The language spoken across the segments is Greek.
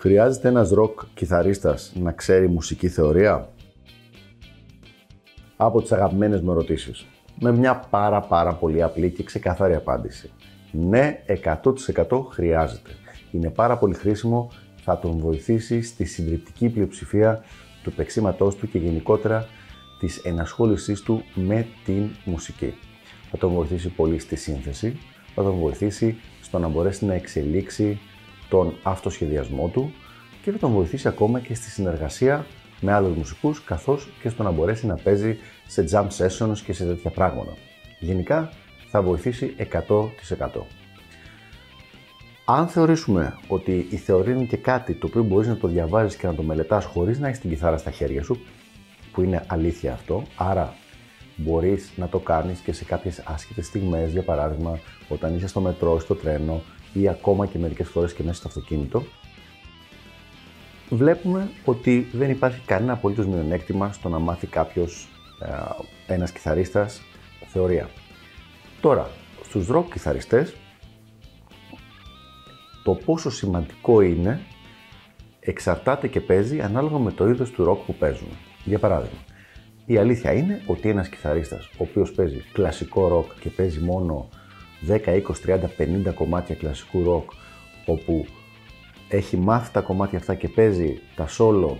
Χρειάζεται ένας ροκ κιθαρίστας να ξέρει μουσική θεωρία; Από τις αγαπημένες μου ερωτήσεις. Με μια πάρα πάρα πολύ απλή και ξεκαθαρή απάντηση. Ναι, 100% χρειάζεται. Είναι πάρα πολύ χρήσιμο, θα τον βοηθήσει στη συντριπτική πλειοψηφία του παίξήματός του και γενικότερα της ενασχόλησής του με την μουσική. Θα τον βοηθήσει πολύ στη σύνθεση, θα τον βοηθήσει στο να μπορέσει να εξελίξει τον αυτοσχεδιασμό του και θα τον βοηθήσει ακόμα και στη συνεργασία με άλλους μουσικούς καθώς και στο να μπορέσει να παίζει σε jam sessions και σε τέτοια πράγματα. Γενικά θα βοηθήσει 100%. Αν θεωρήσουμε ότι η θεωρία είναι και κάτι το οποίο μπορείς να το διαβάζεις και να το μελετάς χωρίς να έχεις την κιθάρα στα χέρια σου, που είναι αλήθεια αυτό, άρα μπορείς να το κάνεις και σε κάποιες άσχετες στιγμές, για παράδειγμα όταν είσαι στο μετρό, στο τρένο ή ακόμα και μερικές φορές και μέσα στο αυτοκίνητο, βλέπουμε ότι δεν υπάρχει κανένα απολύτως μειονέκτημα στο να μάθει κάποιος ε, ένας κιθαρίστας θεωρία. Τώρα, στους ροκ κιθαριστές, το πόσο σημαντικό είναι εξαρτάται και παίζει ανάλογα με το είδος του ροκ που παίζουν. Για παράδειγμα, η αλήθεια είναι ότι ένας κιθαρίστας ο οποίος παίζει κλασικό ροκ και παίζει μόνο 10, 20, 30, 50 κομμάτια κλασικού ροκ όπου έχει μάθει τα κομμάτια αυτά και παίζει τα solo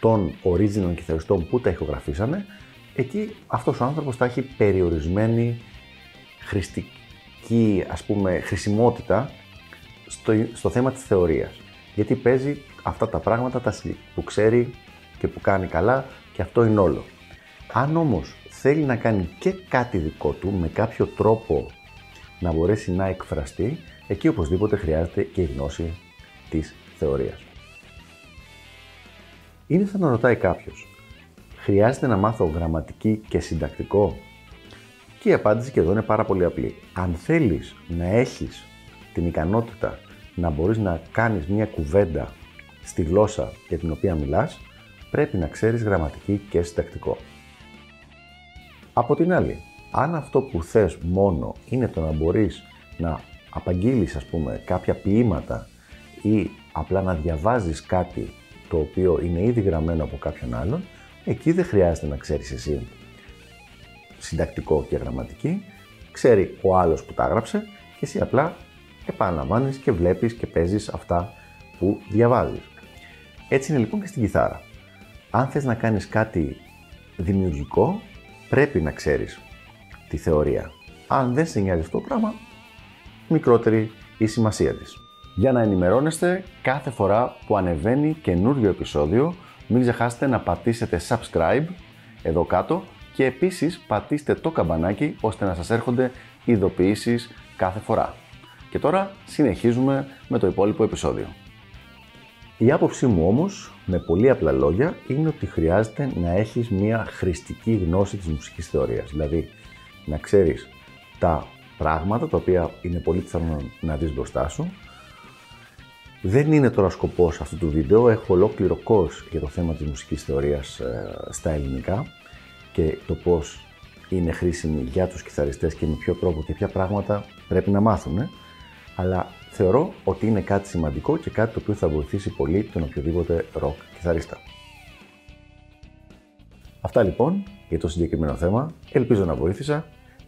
των original κιθαριστών που τα ηχογραφήσανε, εκεί αυτός ο άνθρωπος θα έχει περιορισμένη χρηστική, ας πούμε, χρησιμότητα στο, στο θέμα της θεωρίας. Γιατί παίζει αυτά τα πράγματα τα που ξέρει και που κάνει καλά και αυτό είναι όλο. Αν όμως θέλει να κάνει και κάτι δικό του με κάποιο τρόπο να μπορέσει να εκφραστεί, εκεί οπωσδήποτε χρειάζεται και η γνώση της θεωρίας. Είναι σαν να ρωτάει κάποιος, χρειάζεται να μάθω γραμματική και συντακτικό; Και η απάντηση και εδώ είναι πάρα πολύ απλή. Αν θέλεις να έχεις την ικανότητα να μπορείς να κάνεις μια κουβέντα στη γλώσσα για την οποία μιλάς, πρέπει να ξέρεις γραμματική και συντακτικό. Από την άλλη, αν αυτό που θες μόνο είναι το να μπορείς να απαγγείλεις ας πούμε κάποια ποίηματα ή απλά να διαβάζεις κάτι το οποίο είναι ήδη γραμμένο από κάποιον άλλον, εκεί δεν χρειάζεται να ξέρεις εσύ συντακτικό και γραμματική, ξέρει ο άλλος που τα έγραψε και εσύ απλά επαναλαμβάνεις και βλέπεις και παίζεις αυτά που διαβάζεις. Έτσι είναι λοιπόν και στην κιθάρα. Αν θες να κάνεις κάτι δημιουργικό, πρέπει να ξέρεις τη θεωρία. Αν δεν σε νοιάζει αυτό το πράγμα, μικρότερη η σημασία της. Για να ενημερώνεστε κάθε φορά που ανεβαίνει καινούριο επεισόδιο, μην ξεχάσετε να πατήσετε subscribe εδώ κάτω και επίσης πατήστε το καμπανάκι ώστε να σας έρχονται ειδοποιήσεις κάθε φορά. Και τώρα συνεχίζουμε με το υπόλοιπο επεισόδιο. Η άποψή μου όμως, με πολύ απλά λόγια, είναι ότι χρειάζεται να έχεις μια χρηστική γνώση της μουσικής θεωρίας. Δηλαδή, να ξέρεις τα πράγματα τα οποία είναι πολύ πιθανό να δεις μπροστά σου. Δεν είναι τώρα σκοπός αυτού του βίντεο, έχω ολόκληρο course για το θέμα της μουσικής θεωρίας ε, στα ελληνικά και το πώς είναι χρήσιμη για τους κιθαριστές και με ποιο τρόπο και ποια πράγματα πρέπει να μάθουν αλλά θεωρώ ότι είναι κάτι σημαντικό και κάτι το οποίο θα βοηθήσει πολύ τον οποιοδήποτε ροκ κιθαρίστα. Αυτά λοιπόν για το συγκεκριμένο θέμα, ελπίζω να βοήθησα